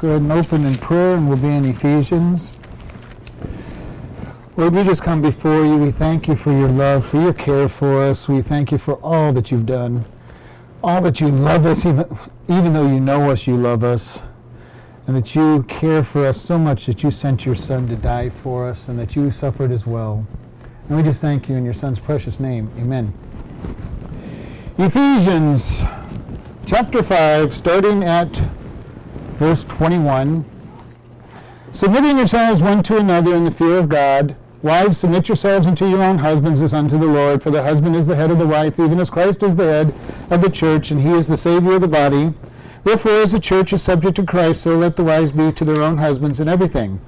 Good and open in prayer, and we'll be in Ephesians. Lord, we just come before you. We thank you for your love, for your care for us. We thank you for all that you've done, all that you love us, even, even though you know us, you love us, and that you care for us so much that you sent your Son to die for us, and that you suffered as well. And we just thank you in your Son's precious name. Amen. Ephesians chapter 5, starting at verse 21. Submitting yourselves one to another in the fear of God. Wives, submit yourselves unto your own husbands as unto the Lord, for the husband is the head of the wife, even as Christ is the head of the church, and he is the Savior of the body. Therefore, as the church is subject to Christ, so let the wives be to their own husbands in everything.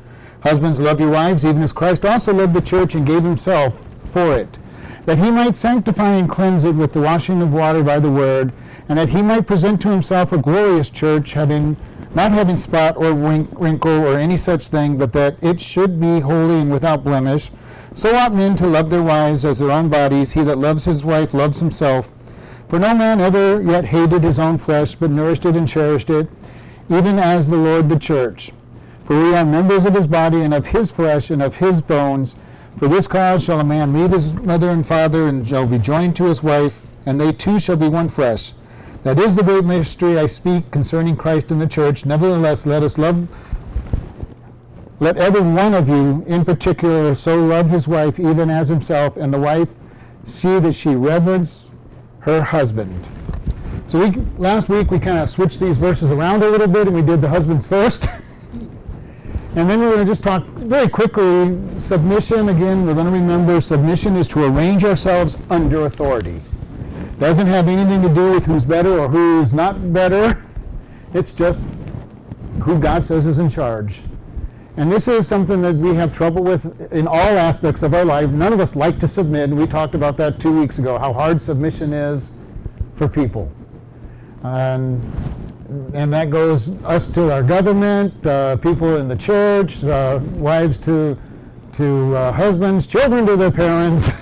Husbands, love your wives, even as Christ also loved the church and gave himself for it, that he might sanctify and cleanse it with the washing of water by the word, and that he might present to himself a glorious church, having not having spot or wrinkle or any such thing, but that it should be holy and without blemish. So ought men to love their wives as their own bodies. He that loves his wife loves himself. For no man ever yet hated his own flesh, but nourished it and cherished it, even as the Lord the church. For we are members of his body and of his flesh and of his bones. For this cause shall a man leave his mother and father and shall be joined to his wife, and they two shall be one flesh. That is the great mystery I speak concerning Christ and the church. Nevertheless, let us love, let every one of you in particular so love his wife even as himself, and the wife see that she reverence her husband. So we, last week we kind of switched these verses around a little bit, and we did the husbands first. And then we're going to just talk very quickly submission. Again, we're going to remember submission is to arrange ourselves under authority. Doesn't have anything to do with who's better or who's not better. It's just who God says is in charge. And this is something that we have trouble with in all aspects of our life. None of us like to submit. We talked about that two weeks ago, how hard submission is for people. And, and that goes us to our government, uh, people in the church, uh, wives to, to uh, husbands, children to their parents.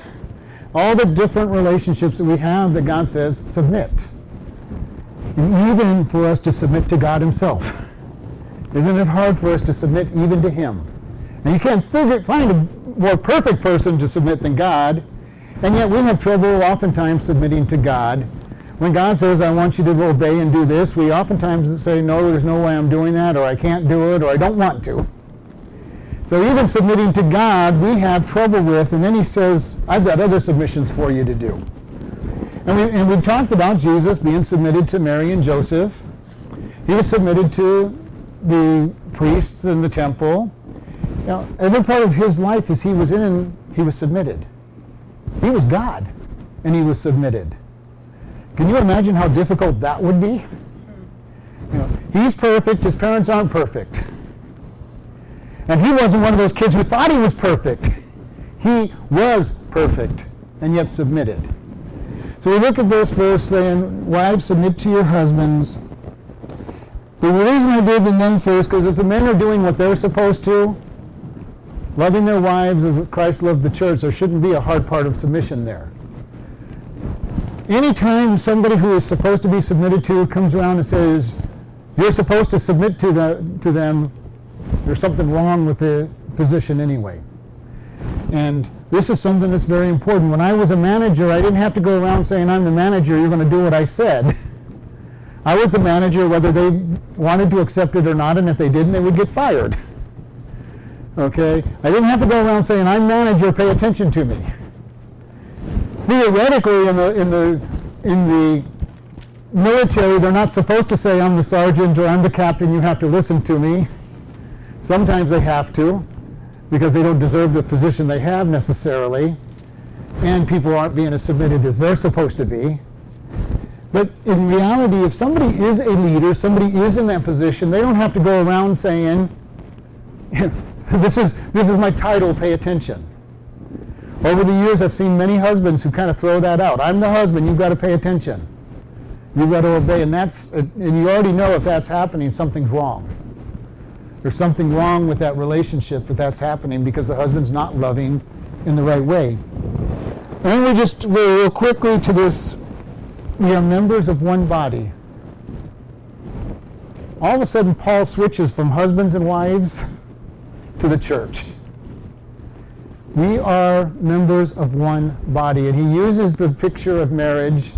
all the different relationships that we have that God says submit. And even for us to submit to God Himself. Isn't it hard for us to submit even to Him? And you can't figure, find a more perfect person to submit than God, and yet we have trouble oftentimes submitting to God. When God says, I want you to obey and do this, we oftentimes say, No, there's no way I'm doing that, or I can't do it, or I don't want to. So even submitting to God, we have trouble with, and then he says, I've got other submissions for you to do. And we, and we talked about Jesus being submitted to Mary and Joseph. He was submitted to the priests in the temple. Now, every part of his life as he was in, he was submitted. He was God, and he was submitted. Can you imagine how difficult that would be? You know, he's perfect, his parents aren't perfect. And he wasn't one of those kids who thought he was perfect. He was perfect and yet submitted. So we look at this verse saying, Wives, submit to your husbands. The reason I did the men first, because if the men are doing what they're supposed to, loving their wives as Christ loved the church, there shouldn't be a hard part of submission there. Anytime somebody who is supposed to be submitted to comes around and says, You're supposed to submit to, the, to them, there's something wrong with the position anyway. And this is something that's very important. When I was a manager, I didn't have to go around saying, I'm the manager, you're going to do what I said. I was the manager whether they wanted to accept it or not, and if they didn't, they would get fired. Okay? I didn't have to go around saying, I'm manager, pay attention to me. Theoretically, in the, in the, in the military, they're not supposed to say, I'm the sergeant or I'm the captain, you have to listen to me. Sometimes they have to because they don't deserve the position they have necessarily, and people aren't being as submitted as they're supposed to be. But in reality, if somebody is a leader, somebody is in that position, they don't have to go around saying, this is, this is my title, pay attention. Over the years, I've seen many husbands who kind of throw that out. I'm the husband, you've got to pay attention. You've got to obey. And, that's, and you already know if that's happening, something's wrong. There's something wrong with that relationship if that's happening because the husband's not loving in the right way. And we just go real quickly to this we are members of one body. all of a sudden Paul switches from husbands and wives to the church. We are members of one body, and he uses the picture of marriage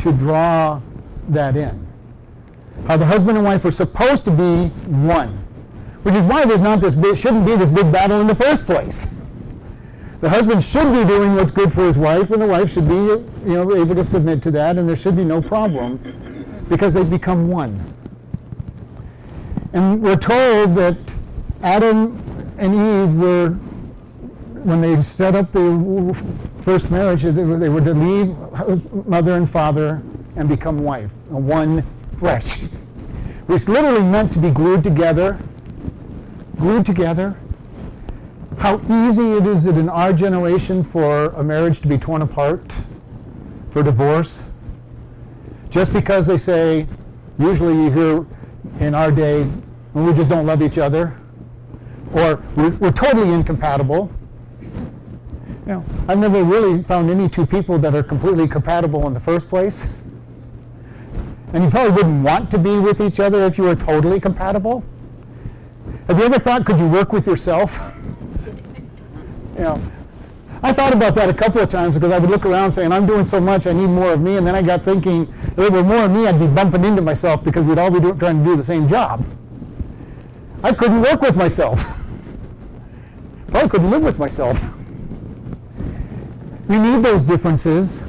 to draw that in. How the husband and wife are supposed to be one, which is why there's not this big, shouldn't be this big battle in the first place. The husband should be doing what's good for his wife, and the wife should be, you know, able to submit to that, and there should be no problem because they've become one. And we're told that Adam and Eve were, when they set up the first marriage, they were, to leave mother and father and become wife, one flesh, which literally meant to be glued together, glued together. How easy it is in our generation for a marriage to be torn apart, for divorce, just because they say, usually you hear in our day, we just don't love each other, or we're, we're totally incompatible. You know, I've never really found any two people that are completely compatible in the first place. And you probably wouldn't want to be with each other if you were totally compatible. Have you ever thought, could you work with yourself? you know, I thought about that a couple of times because I would look around saying, I'm doing so much, I need more of me. And then I got thinking, if there were more of me, I'd be bumping into myself because we'd all be do- trying to do the same job. I couldn't work with myself. Probably couldn't live with myself. We need those differences.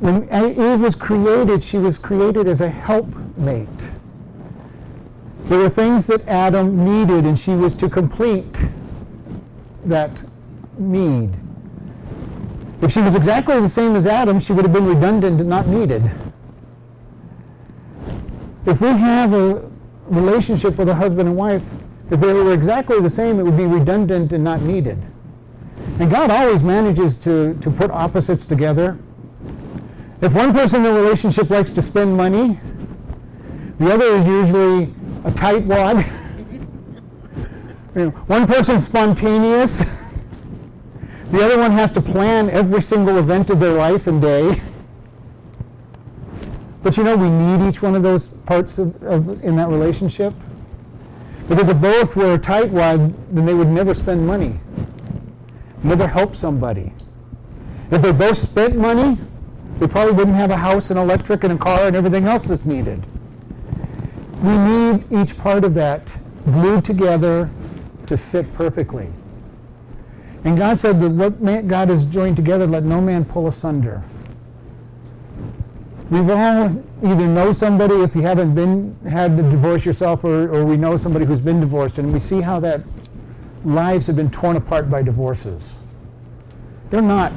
When Eve was created, she was created as a helpmate. There were things that Adam needed, and she was to complete that need. If she was exactly the same as Adam, she would have been redundant and not needed. If we have a relationship with a husband and wife, if they were exactly the same, it would be redundant and not needed. And God always manages to, to put opposites together. If one person in the relationship likes to spend money, the other is usually a tightwad. you know, one person's spontaneous. The other one has to plan every single event of their life and day. But you know, we need each one of those parts of, of, in that relationship. Because if both were tightwad, then they would never spend money, never help somebody. If they both spent money, they probably wouldn't have a house and electric and a car and everything else that's needed. We need each part of that glued together to fit perfectly. And God said that what man, God has joined together, let no man pull asunder. We've all either know somebody, if you haven't been had to divorce yourself, or, or we know somebody who's been divorced, and we see how that lives have been torn apart by divorces. They're not,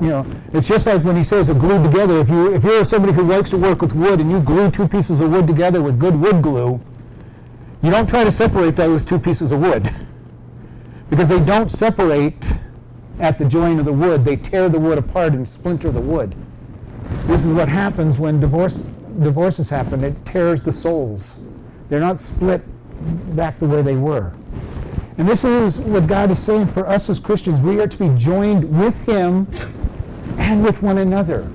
you know, it's just like when he says glued together. If you if you're somebody who likes to work with wood and you glue two pieces of wood together with good wood glue, you don't try to separate those two pieces of wood. because they don't separate at the join of the wood. They tear the wood apart and splinter the wood. This is what happens when divorce, divorces happen. It tears the souls. They're not split back the way they were. And this is what God is saying for us as Christians. We are to be joined with Him and with one another.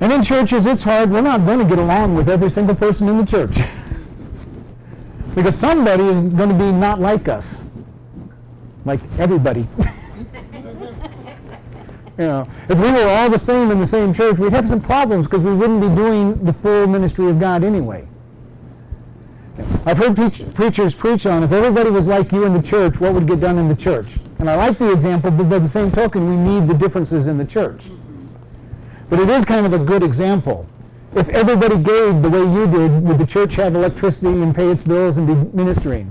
And in churches, it's hard. We're not going to get along with every single person in the church. Because somebody is going to be not like us, like everybody. you know, if we were all the same in the same church, we'd have some problems because we wouldn't be doing the full ministry of God anyway. I've heard preach, preachers preach on if everybody was like you in the church, what would get done in the church? And I like the example, but by the same token, we need the differences in the church. But it is kind of a good example if everybody gave the way you did, would the church have electricity and pay its bills and be ministering?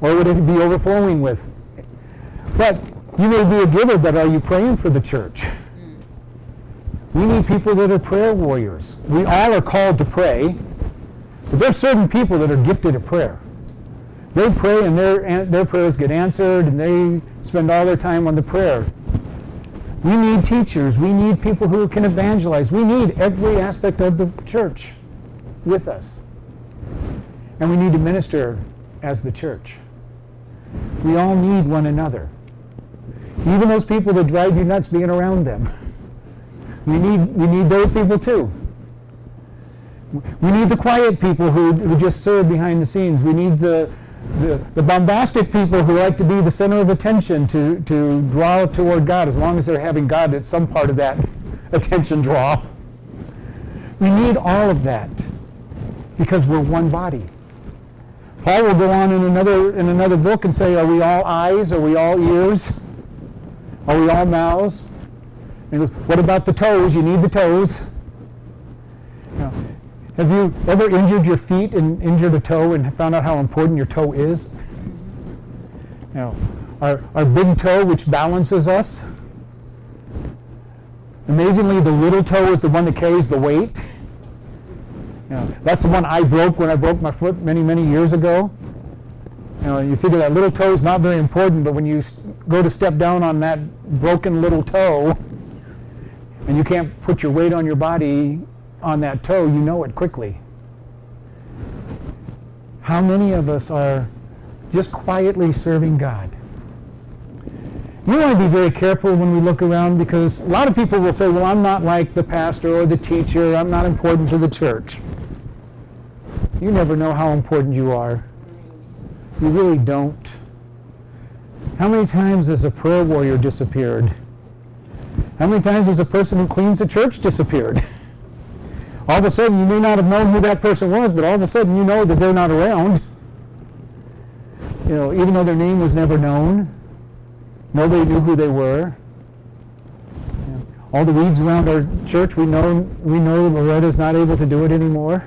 Or would it be overflowing with? But you may be a giver, but are you praying for the church? We need people that are prayer warriors. We all are called to pray, but there's certain people that are gifted at prayer. They pray and their, their prayers get answered and they spend all their time on the prayer. We need teachers. We need people who can evangelize. We need every aspect of the church with us. And we need to minister as the church. We all need one another. Even those people that drive you nuts being around them. We need, we need those people too. We need the quiet people who, who just serve behind the scenes. We need the, the, the bombastic people who like to be the center of attention to, to draw toward God as long as they're having God at some part of that attention draw. We need all of that because we're one body. Paul will go on in another, in another book and say, Are we all eyes? Are we all ears? Are we all mouths? And he goes, What about the toes? You need the toes. Now, have you ever injured your feet and injured a toe and found out how important your toe is? You know, our, our big toe, which balances us. Amazingly, the little toe is the one that carries the weight. You know, that's the one I broke when I broke my foot many, many years ago. You know, you figure that little toe is not very important, but when you go to step down on that broken little toe, and you can't put your weight on your body on that toe, you know it quickly. How many of us are just quietly serving God? We want to be very careful when we look around because a lot of people will say, well, I'm not like the pastor or the teacher. I'm not important to the church. You never know how important you are. You really don't. How many times has a prayer warrior disappeared? How many times has a person who cleans the church disappeared? all of a sudden, you may not have known who that person was, but all of a sudden, you know that they're not around. You know, even though their name was never known, nobody knew who they were. all the weeds around our church, we know we know Loretta's not able to do it anymore.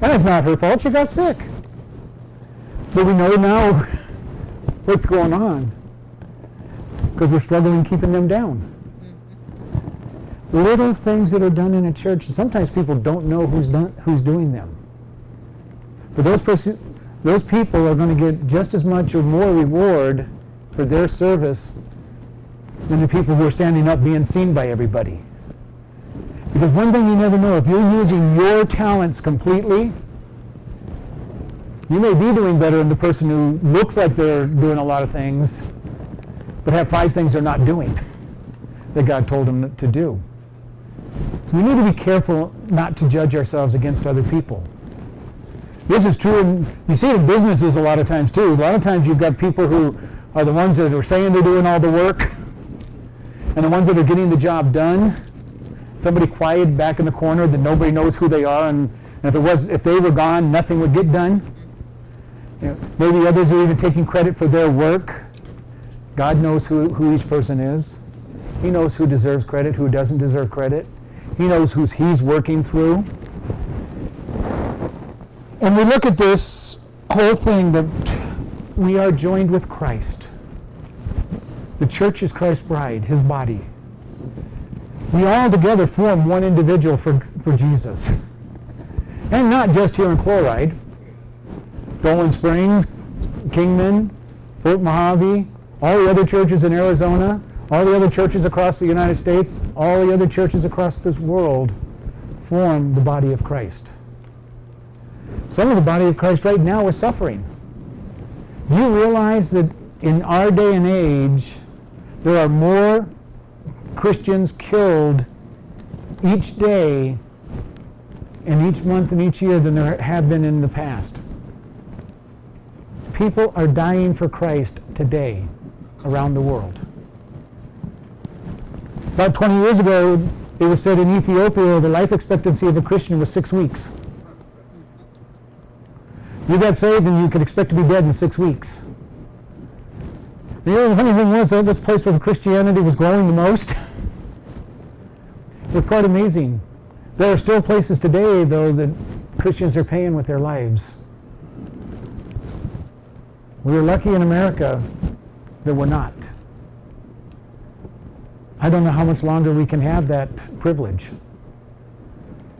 And it's not her fault. She got sick. But we know now what's going on because we're struggling keeping them down. Little things that are done in a church, sometimes people don't know who's, done, who's doing them. But those, those people are going to get just as much or more reward for their service than the people who are standing up being seen by everybody. Because one thing you never know, if you're using your talents completely, you may be doing better than the person who looks like they're doing a lot of things, but have five things they're not doing that God told them to do. We need to be careful not to judge ourselves against other people. This is true, you see it in businesses a lot of times too. A lot of times you've got people who are the ones that are saying they're doing all the work, and the ones that are getting the job done. Somebody quiet back in the corner that nobody knows who they are, and, and if it was, if they were gone, nothing would get done. You know, maybe others are even taking credit for their work. God knows who, who each person is. He knows who deserves credit, who doesn't deserve credit. He knows who he's working through. And we look at this whole thing that we are joined with Christ. The church is Christ's bride, his body. We all together form one individual for, for Jesus. And not just here in Chloride. Dolan Springs, Kingman, Fort Mojave, all the other churches in Arizona, all the other churches across the United States, all the other churches across this world form the body of Christ. Some of the body of Christ right now is suffering. You realize that in our day and age, there are more Christians killed each day and each month and each year than there have been in the past? People are dying for Christ today around the world. About 20 years ago, it was said in Ethiopia the life expectancy of a Christian was six weeks. You got saved and you could expect to be dead in six weeks. The only funny thing was that this place where Christianity was growing the most. it's quite amazing. There are still places today, though, that Christians are paying with their lives. We are lucky in America that we're not. I don't know how much longer we can have that privilege.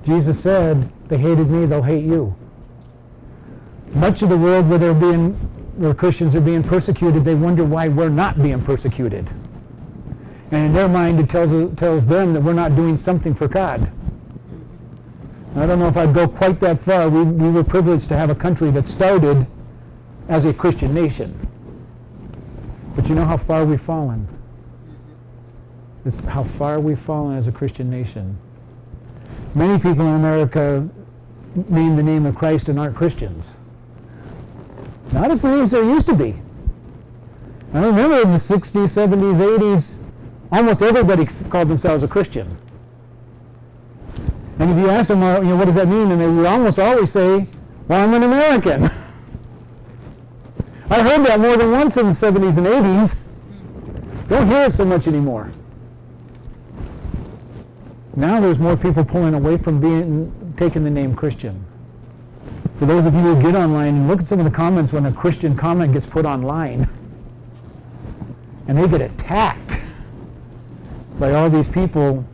Jesus said, They hated me, they'll hate you. Much of the world where they're being where Christians are being persecuted, they wonder why we're not being persecuted. And in their mind, it tells, tells them that we're not doing something for God. I don't know if I'd go quite that far. We, we were privileged to have a country that started as a Christian nation. But you know how far we've fallen? It's how far we've fallen as a Christian nation. Many people in America name the name of Christ and aren't Christians. Not as many as there used to be. I remember in the 60s, 70s, 80s, almost everybody called themselves a Christian. And if you ask them, you know, what does that mean? And they would almost always say, well, I'm an American. I heard that more than once in the 70s and 80s. Don't hear it so much anymore. Now there's more people pulling away from being taking the name Christian. For those of you who get online and look at some of the comments when a Christian comment gets put online, and they get attacked by all these people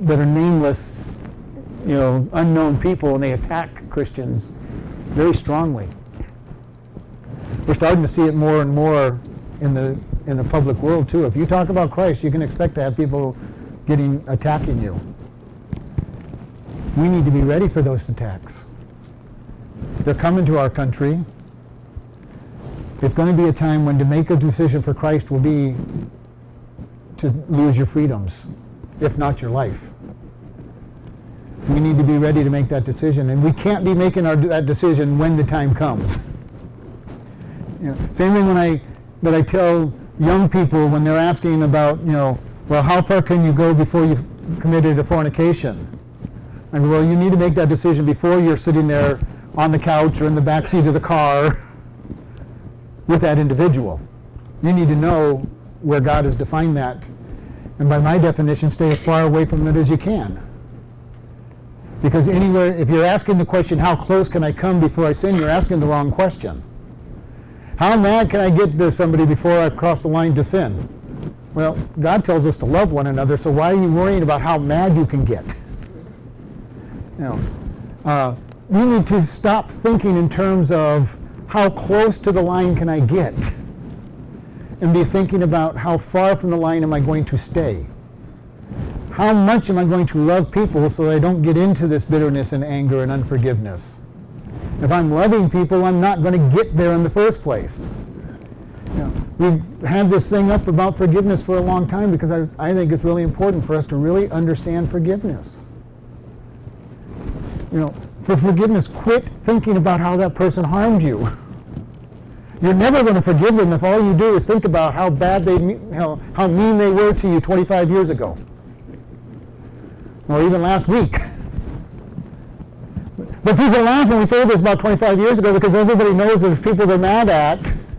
that are nameless, you know, unknown people, and they attack Christians very strongly. We're starting to see it more and more in the in the public world too. If you talk about Christ, you can expect to have people getting attacking you. We need to be ready for those attacks. They're coming to our country. It's going to be a time when to make a decision for Christ will be to lose your freedoms, if not your life. We need to be ready to make that decision, and we can't be making our, that decision when the time comes. You know, same thing when I that I tell young people when they're asking about, you know, well, how far can you go before you've committed a fornication? I go, well, you need to make that decision before you're sitting there on the couch or in the back seat of the car with that individual. You need to know where God has defined that. And by my definition, stay as far away from it as you can. Because anywhere, if you're asking the question, how close can I come before I sin, you're asking the wrong question. How mad can I get to somebody before I cross the line to sin? Well, God tells us to love one another, so why are you worrying about how mad you can get? Know, uh, we need to stop thinking in terms of how close to the line can I get and be thinking about how far from the line am I going to stay. How much am I going to love people so that I don't get into this bitterness and anger and unforgiveness? If I'm loving people, I'm not going to get there in the first place. We've had this thing up about forgiveness for a long time because I, I think it's really important for us to really understand forgiveness. You know, for forgiveness, quit thinking about how that person harmed you. You're never going to forgive them if all you do is think about how bad they, how, how mean they were to you 25 years ago, or even last week. But people laugh when we say this about 25 years ago because everybody knows there's people they're mad at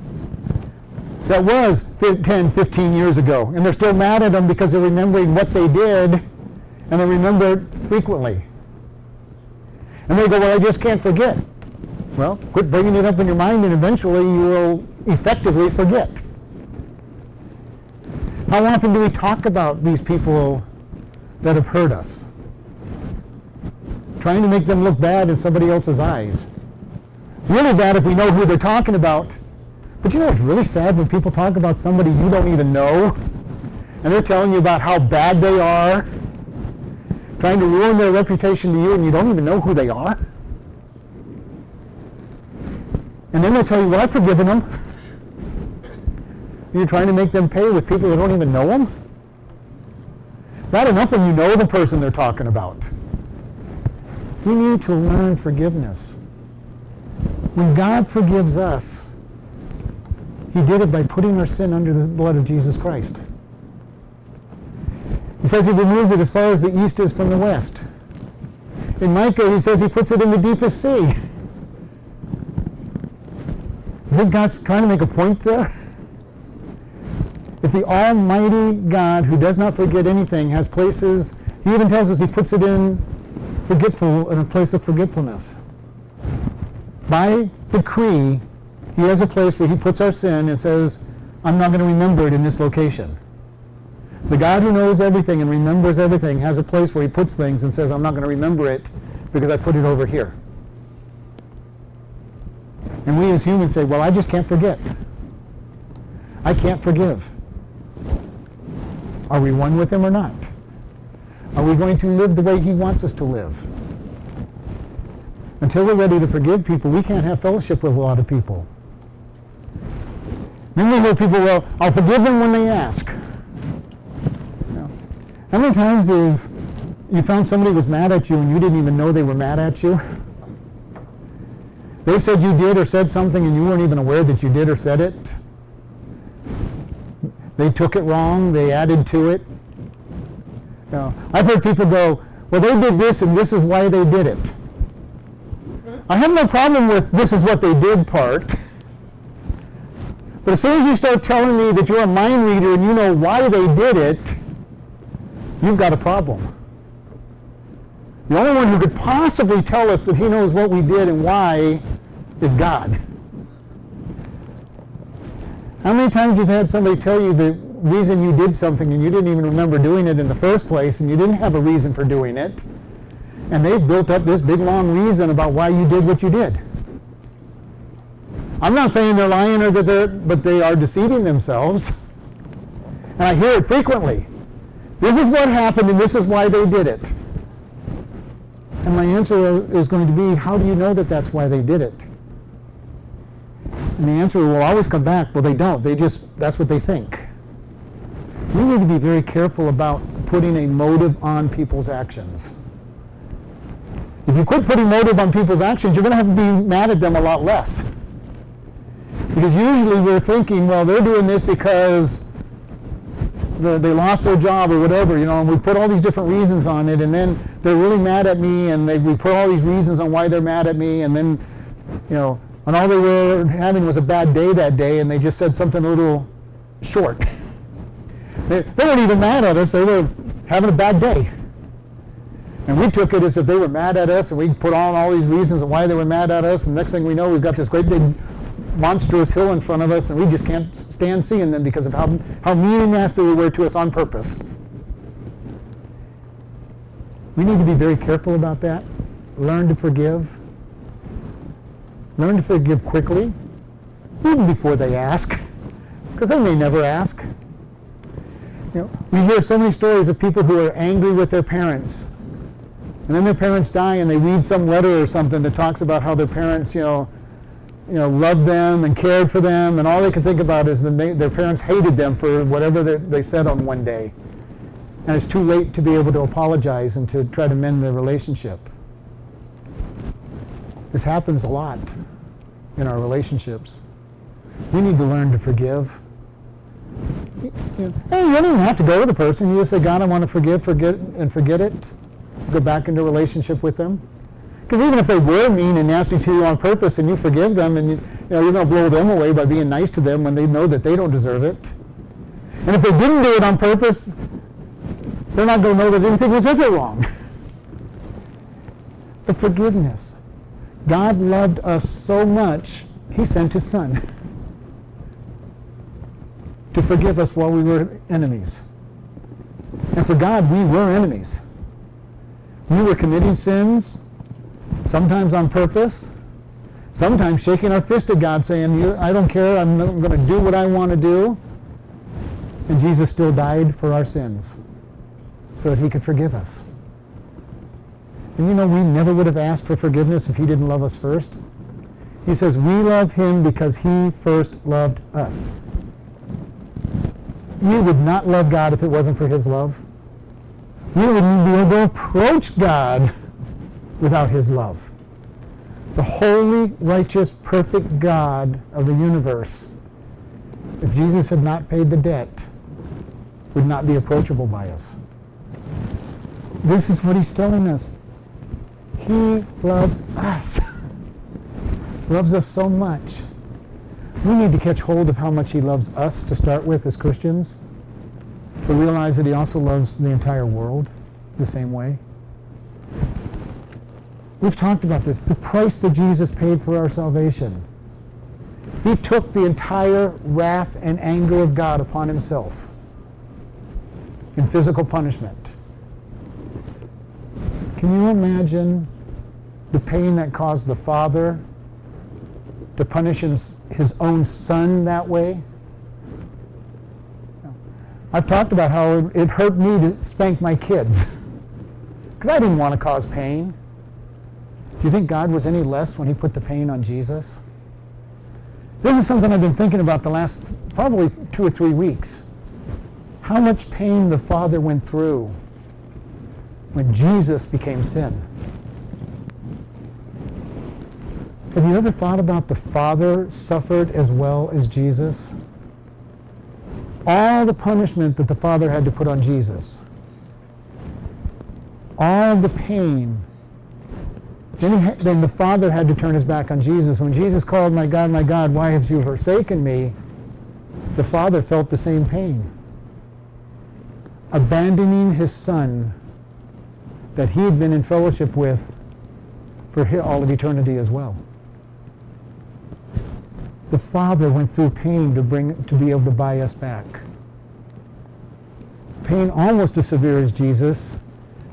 that was 10, 15 years ago. And they're still mad at them because they're remembering what they did and they remember it frequently. And they go, Well, I just can't forget. Well, quit bringing it up in your mind and eventually you will effectively forget. How often do we talk about these people that have hurt us? Trying to make them look bad in somebody else's eyes. Really bad if we know who they're talking about. But you know it's really sad when people talk about somebody you don't even know and they're telling you about how bad they are, trying to ruin their reputation to you and you don't even know who they are? And then they'll tell you, well, I've forgiven them. You're trying to make them pay with people that don't even know them? Not enough when you know the person they're talking about. We need to learn forgiveness. When God forgives us, he did it by putting our sin under the blood of Jesus Christ. He says he removes it as far as the east is from the west. In Micah, he says he puts it in the deepest sea. I think God's trying to make a point there. If the Almighty God, who does not forget anything, has places, he even tells us he puts it in forgetful in a place of forgetfulness. By decree, he has a place where he puts our sin and says, I'm not going to remember it in this location. The God who knows everything and remembers everything has a place where he puts things and says, I'm not going to remember it because I put it over here. And we as humans say, well, I just can't forget. I can't forgive. Are we one with him or not? Are we going to live the way he wants us to live? Until we're ready to forgive people, we can't have fellowship with a lot of people. Then we hear people, well, I'll forgive them when they ask. How many times have you found somebody was mad at you and you didn't even know they were mad at you? They said you did or said something and you weren't even aware that you did or said it? They took it wrong, they added to it. I've heard people go, well, they did this and this is why they did it. I have no problem with this is what they did part. But as soon as you start telling me that you're a mind reader and you know why they did it, you've got a problem. The only one who could possibly tell us that he knows what we did and why is God. How many times you've had somebody tell you the reason you did something and you didn't even remember doing it in the first place and you didn't have a reason for doing it, and they've built up this big long reason about why you did what you did. I'm not saying they're lying or that they're, but they are deceiving themselves. And I hear it frequently. This is what happened and this is why they did it. And my answer is going to be, how do you know that that's why they did it? And the answer will always come back, well, they don't. They just, that's what they think. We need to be very careful about putting a motive on people's actions. If you quit putting motive on people's actions, you're going to have to be mad at them a lot less. Because usually we're thinking, well, they're doing this because they lost their job or whatever, you know, and we put all these different reasons on it, and then they're really mad at me, and they, we put all these reasons on why they're mad at me, and then, you know, and all they were having was a bad day that day, and they just said something a little short. they, they weren't even mad at us, they were having a bad day. And we took it as if they were mad at us, and we put on all these reasons of why they were mad at us, and next thing we know, we've got this great big monstrous hill in front of us, and we just can't stand seeing them because of how, how mean and nasty they were to us on purpose. We need to be very careful about that. Learn to forgive. Learn to forgive quickly, even before they ask, because they may never ask. You know, we hear so many stories of people who are angry with their parents, and then their parents die, and they read some letter or something that talks about how their parents, you know, you know, loved them and cared for them, and all they could think about is that their parents hated them for whatever they said on one day. And it's too late to be able to apologize and to try to mend the relationship. This happens a lot in our relationships. We need to learn to forgive. You know, hey, you don't even have to go to the person. You just say, God, I want to forgive, forget, and forget it. Go back into a relationship with them. Because even if they were mean and nasty to you on purpose and you forgive them and you, you know, you're going to blow them away by being nice to them when they know that they don't deserve it. And if they didn't do it on purpose, they're not going to know that anything was ever wrong. But forgiveness. God loved us so much, he sent his son to forgive us while we were enemies. And for God, we were enemies. We were committing sins sometimes on purpose, sometimes shaking our fist at God saying, I don't care, I'm going to do what I want to do. And Jesus still died for our sins so that he could forgive us. And you know, we never would have asked for forgiveness if he didn't love us first. He says, we love him because he first loved us. We would not love God if it wasn't for his love. We wouldn't be able to approach God without his love. The holy, righteous, perfect God of the universe, if Jesus had not paid the debt, would not be approachable by us. This is what he's telling us. He loves us. loves us so much. We need to catch hold of how much he loves us to start with as Christians, but realize that he also loves the entire world the same way. We've talked about this, the price that Jesus paid for our salvation. He took the entire wrath and anger of God upon himself in physical punishment. Can you imagine the pain that caused the Father to punish his, his own Son that way? I've talked about how it hurt me to spank my kids because I didn't want to cause pain. Do you think God was any less when he put the pain on Jesus? This is something I've been thinking about the last probably two or three weeks. How much pain the Father went through when Jesus became sin. Have you ever thought about the Father suffered as well as Jesus? All the punishment that the Father had to put on Jesus, all the pain. Then, then the Father had to turn his back on Jesus. When Jesus called, My God, my God, why have you forsaken me? The Father felt the same pain. Abandoning his Son that he had been in fellowship with for all of eternity as well the Father went through pain to bring to be able to buy us back. Pain almost as severe as Jesus.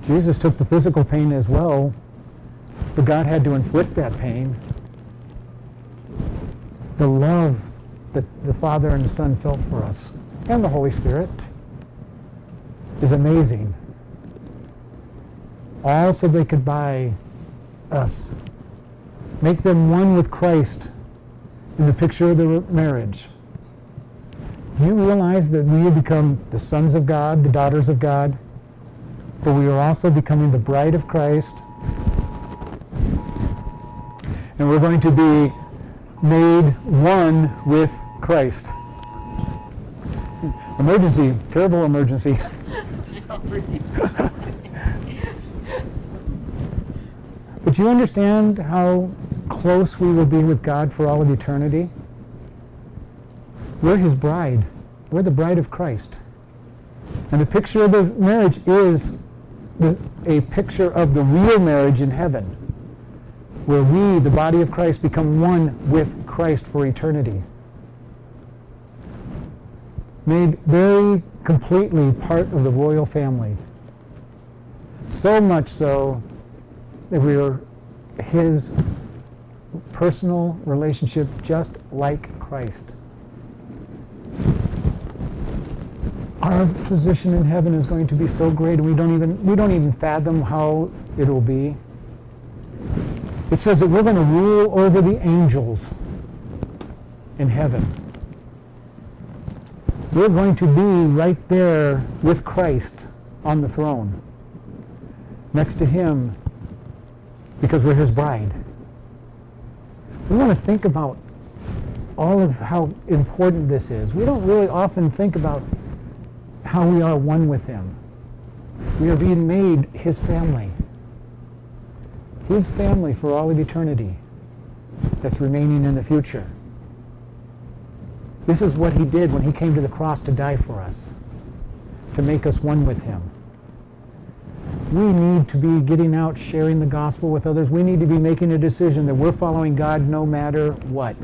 Jesus took the physical pain as well, but God had to inflict that pain. The love that the Father and the Son felt for us, and the Holy Spirit, is amazing. All so they could buy us, make them one with Christ in the picture of their marriage. Do You realize that we have become the sons of God, the daughters of God, but we are also becoming the bride of Christ. And we're going to be made one with Christ. Emergency, terrible emergency. but you understand how close we will be with God for all of eternity? We're his bride. We're the bride of Christ. And the picture of the marriage is the, a picture of the real marriage in heaven, where we, the body of Christ, become one with Christ for eternity. Made very completely part of the royal family. So much so that we are his personal relationship just like Christ. Our position in heaven is going to be so great we don't even we don't even fathom how it will be. It says that we're going to rule over the angels in heaven. We're going to be right there with Christ on the throne, next to him, because we're his bride we want to think about all of how important this is. We don't really often think about how we are one with Him. We are being made His family. His family for all of eternity that's remaining in the future. This is what He did when He came to the cross to die for us, to make us one with Him we need to be getting out, sharing the gospel with others. We need to be making a decision that we're following God no matter what.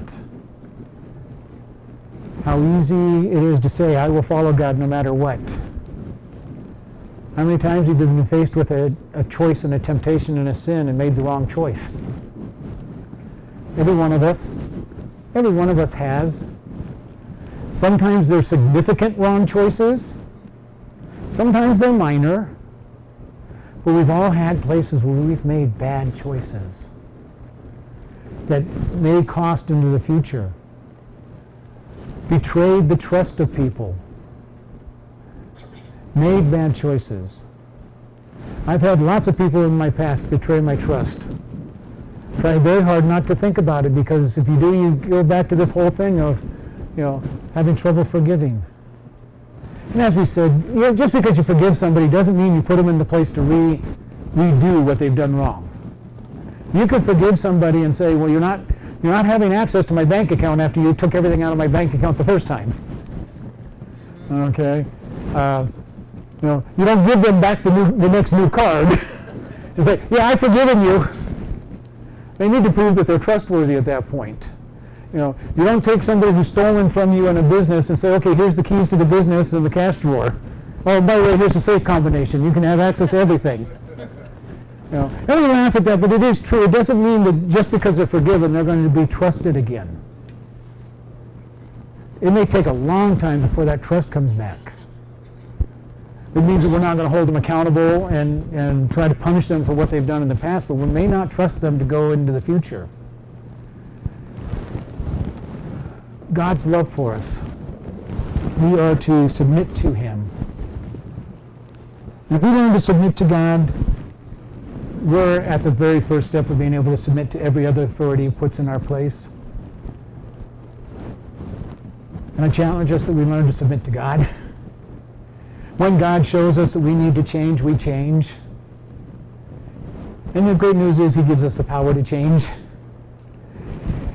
How easy it is to say, I will follow God no matter what. How many times have you been faced with a, a choice and a temptation and a sin and made the wrong choice? Every one of us. Every one of us has. Sometimes they're significant wrong choices. Sometimes they're minor. But we've all had places where we've made bad choices that may cost into the future. Betrayed the trust of people. Made bad choices. I've had lots of people in my past betray my trust. Try very hard not to think about it because if you do, you go back to this whole thing of, you know, having trouble forgiving. And as we said, you know, just because you forgive somebody doesn't mean you put them in the place to re- redo what they've done wrong. You could forgive somebody and say, well, you're not, you're not having access to my bank account after you took everything out of my bank account the first time. Okay? Uh, you know, you don't give them back the, new, the next new card. you say, yeah, I've forgiven you. They need to prove that they're trustworthy at that point. You know, you don't take somebody who's stolen from you in a business and say, okay, here's the keys to the business and the cash drawer. Oh, by the way, here's the safe combination. You can have access to everything. You know, and we laugh at that, but it is true. It doesn't mean that just because they're forgiven, they're going to be trusted again. It may take a long time before that trust comes back. It means that we're not going to hold them accountable and, and try to punish them for what they've done in the past, but we may not trust them to go into the future. God's love for us. We are to submit to Him. If we learn to submit to God, we're at the very first step of being able to submit to every other authority He puts in our place. And I challenge us that we learn to submit to God. When God shows us that we need to change, we change. And the great news is He gives us the power to change.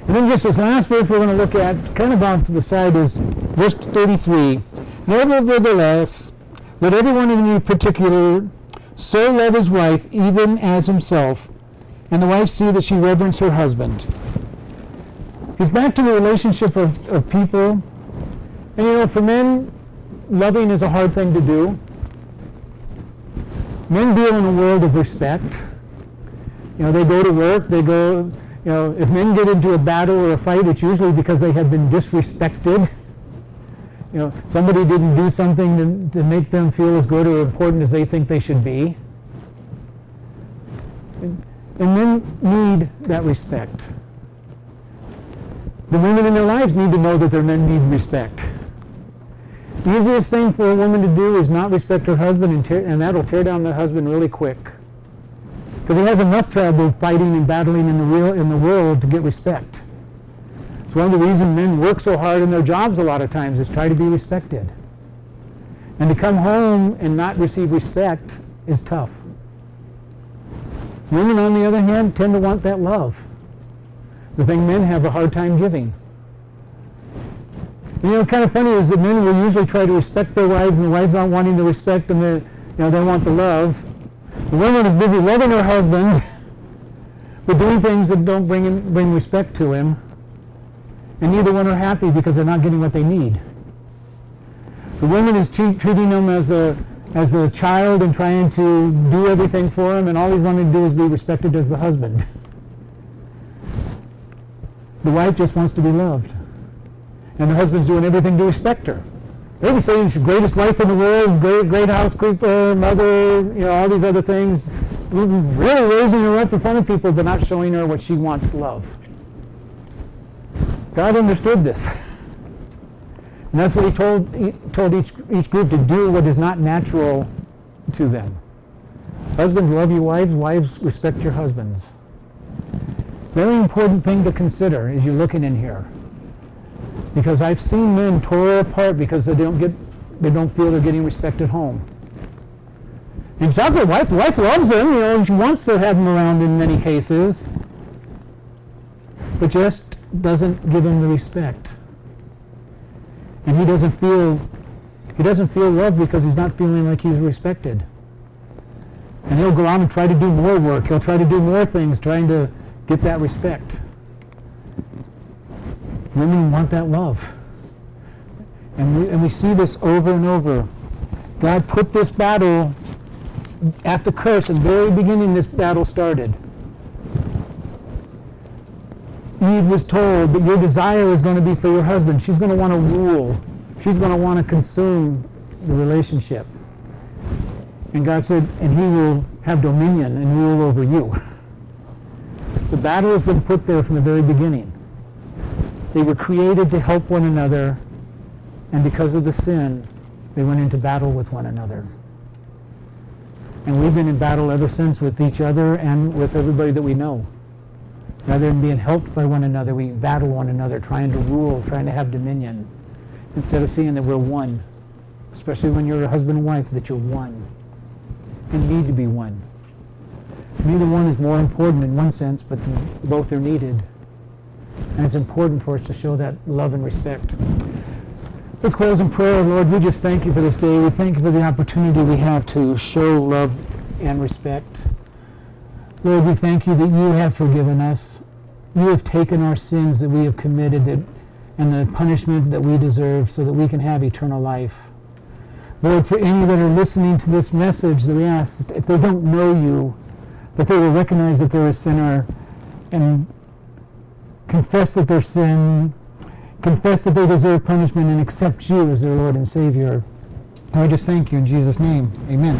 And then just this last verse we're going to look at, kind of off to the side, is verse 33. Nevertheless, let everyone in you particular so love his wife even as himself, and the wife see that she reverence her husband. He's back to the relationship of, of people. And you know, for men, loving is a hard thing to do. Men deal in a world of respect. You know, they go to work, they go, you know, if men get into a battle or a fight, it's usually because they have been disrespected. You know, somebody didn't do something to, to make them feel as good or important as they think they should be. And, and men need that respect. The women in their lives need to know that their men need respect. The easiest thing for a woman to do is not respect her husband, and, tear, and that'll tear down the husband really quick. Because he has enough trouble fighting and battling in the, real, in the world to get respect. It's one of the reasons men work so hard in their jobs a lot of times is try to be respected. And to come home and not receive respect is tough. Women, on the other hand, tend to want that love. The thing men have a hard time giving. And, you know, kind of funny is that men will usually try to respect their wives, and the wives aren't wanting the respect, and they, you know, they want the love. The woman is busy loving her husband, but doing things that don't bring, him, bring respect to him. And neither one are happy because they're not getting what they need. The woman is treat, treating him as a, as a child and trying to do everything for him, and all he's wanting to do is be respected as the husband. The wife just wants to be loved. And the husband's doing everything to respect her. They would say she's the greatest wife in the world, great, great housekeeper, mother, you know, all these other things. Really raising her up in front of people, but not showing her what she wants love. God understood this. And that's what he told, he told each, each group to do what is not natural to them. Husbands, love your wives. Wives, respect your husbands. Very important thing to consider as you're looking in here. Because I've seen men tore apart because they don't get they don't feel they're getting respect at home. And to wife, wife loves them, you know, she wants to have them around in many cases, but just doesn't give him the respect. And he doesn't feel he doesn't feel loved because he's not feeling like he's respected. And he'll go on and try to do more work. He'll try to do more things, trying to get that respect. Women want that love. And we, and we see this over and over. God put this battle at the curse, and very beginning this battle started. Eve was told that your desire is going to be for your husband. She's going to want to rule. She's going to want to consume the relationship. And God said, and he will have dominion and rule over you. The battle has been put there from the very beginning. They were created to help one another, and because of the sin, they went into battle with one another. And we've been in battle ever since with each other and with everybody that we know. Rather than being helped by one another, we battle one another, trying to rule, trying to have dominion, instead of seeing that we're one. Especially when you're a husband and wife, that you're one and need to be one. Neither one is more important in one sense, but both are needed. And it's important for us to show that love and respect. Let's close in prayer. Lord, we just thank you for this day. We thank you for the opportunity we have to show love and respect. Lord, we thank you that you have forgiven us. You have taken our sins that we have committed and the punishment that we deserve so that we can have eternal life. Lord, for any that are listening to this message, that we ask that if they don't know you, that they will recognize that they're a sinner and confess that their sin, confess that they deserve punishment, and accept you as their Lord and Savior. I just thank you in Jesus' name. Amen.